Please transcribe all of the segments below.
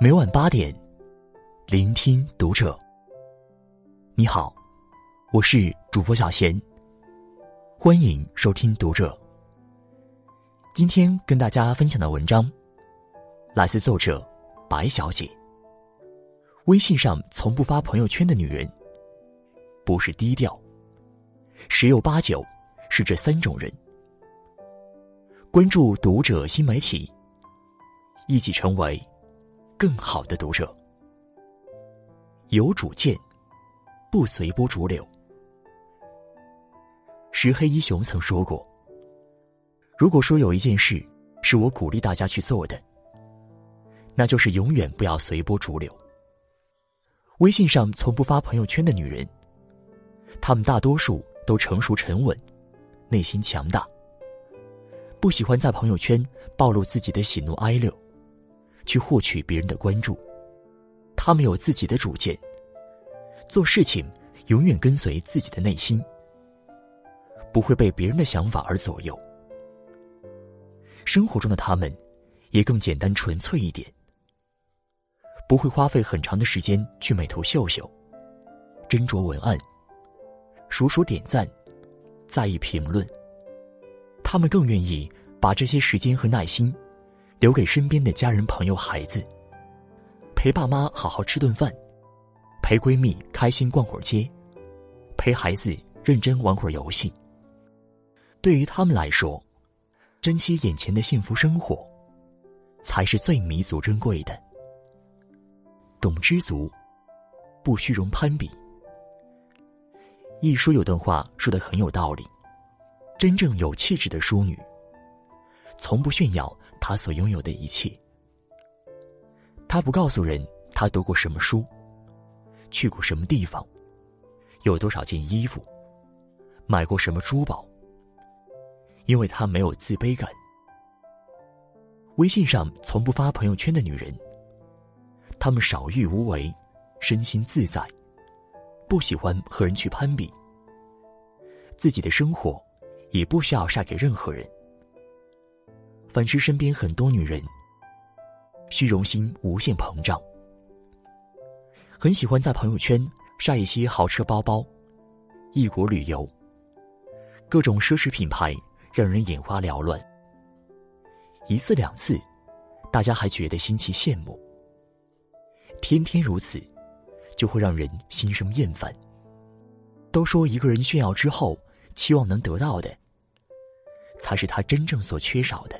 每晚八点，聆听读者。你好，我是主播小贤，欢迎收听读者。今天跟大家分享的文章，来自作者白小姐。微信上从不发朋友圈的女人，不是低调，十有八九是这三种人。关注读者新媒体，一起成为。更好的读者，有主见，不随波逐流。石黑一雄曾说过：“如果说有一件事是我鼓励大家去做的，那就是永远不要随波逐流。”微信上从不发朋友圈的女人，她们大多数都成熟沉稳，内心强大，不喜欢在朋友圈暴露自己的喜怒哀乐。去获取别人的关注，他们有自己的主见，做事情永远跟随自己的内心，不会被别人的想法而左右。生活中的他们，也更简单纯粹一点，不会花费很长的时间去美图秀秀、斟酌文案、数数点赞、在意评论，他们更愿意把这些时间和耐心。留给身边的家人、朋友、孩子，陪爸妈好好吃顿饭，陪闺蜜开心逛会儿街，陪孩子认真玩会儿游戏。对于他们来说，珍惜眼前的幸福生活，才是最弥足珍贵的。懂知足，不虚荣攀比。一书有段话说的很有道理：真正有气质的淑女，从不炫耀。他所拥有的一切，他不告诉人他读过什么书，去过什么地方，有多少件衣服，买过什么珠宝，因为他没有自卑感。微信上从不发朋友圈的女人，她们少欲无为，身心自在，不喜欢和人去攀比，自己的生活也不需要晒给任何人。反之，身边很多女人，虚荣心无限膨胀，很喜欢在朋友圈晒一些豪车包包、异国旅游、各种奢侈品牌，让人眼花缭乱。一次两次，大家还觉得新奇羡慕；天天如此，就会让人心生厌烦。都说一个人炫耀之后，期望能得到的，才是他真正所缺少的。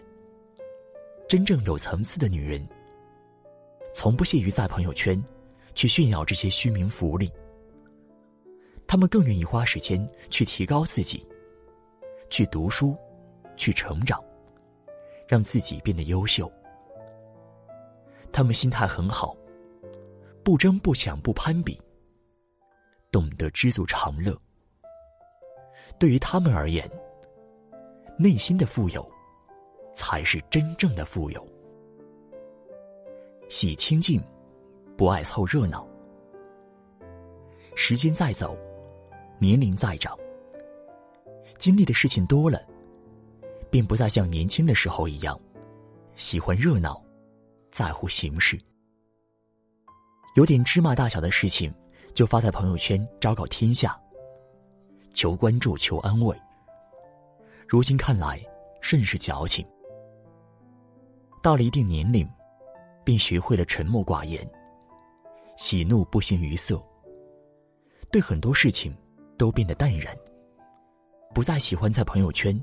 真正有层次的女人，从不屑于在朋友圈去炫耀这些虚名浮利。她们更愿意花时间去提高自己，去读书，去成长，让自己变得优秀。她们心态很好，不争不抢不攀比，懂得知足常乐。对于他们而言，内心的富有。才是真正的富有。喜清静，不爱凑热闹。时间在走，年龄在长，经历的事情多了，便不再像年轻的时候一样，喜欢热闹，在乎形式。有点芝麻大小的事情，就发在朋友圈昭告天下，求关注，求安慰。如今看来，甚是矫情。到了一定年龄，便学会了沉默寡言，喜怒不形于色。对很多事情都变得淡然，不再喜欢在朋友圈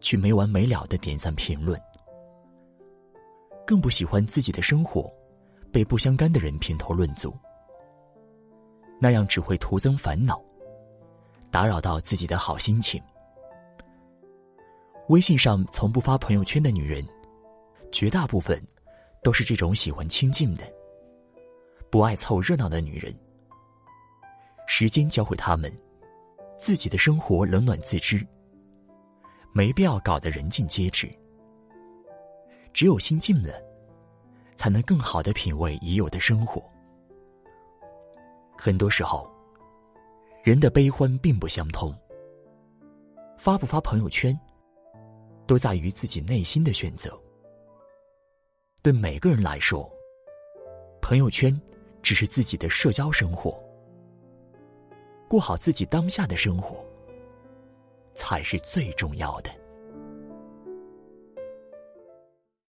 去没完没了的点赞评论，更不喜欢自己的生活被不相干的人评头论足，那样只会徒增烦恼，打扰到自己的好心情。微信上从不发朋友圈的女人。绝大部分都是这种喜欢清静的、不爱凑热闹的女人。时间教会他们，自己的生活冷暖自知，没必要搞得人尽皆知。只有心静了，才能更好的品味已有的生活。很多时候，人的悲欢并不相通。发不发朋友圈，都在于自己内心的选择。对每个人来说，朋友圈只是自己的社交生活，过好自己当下的生活才是最重要的。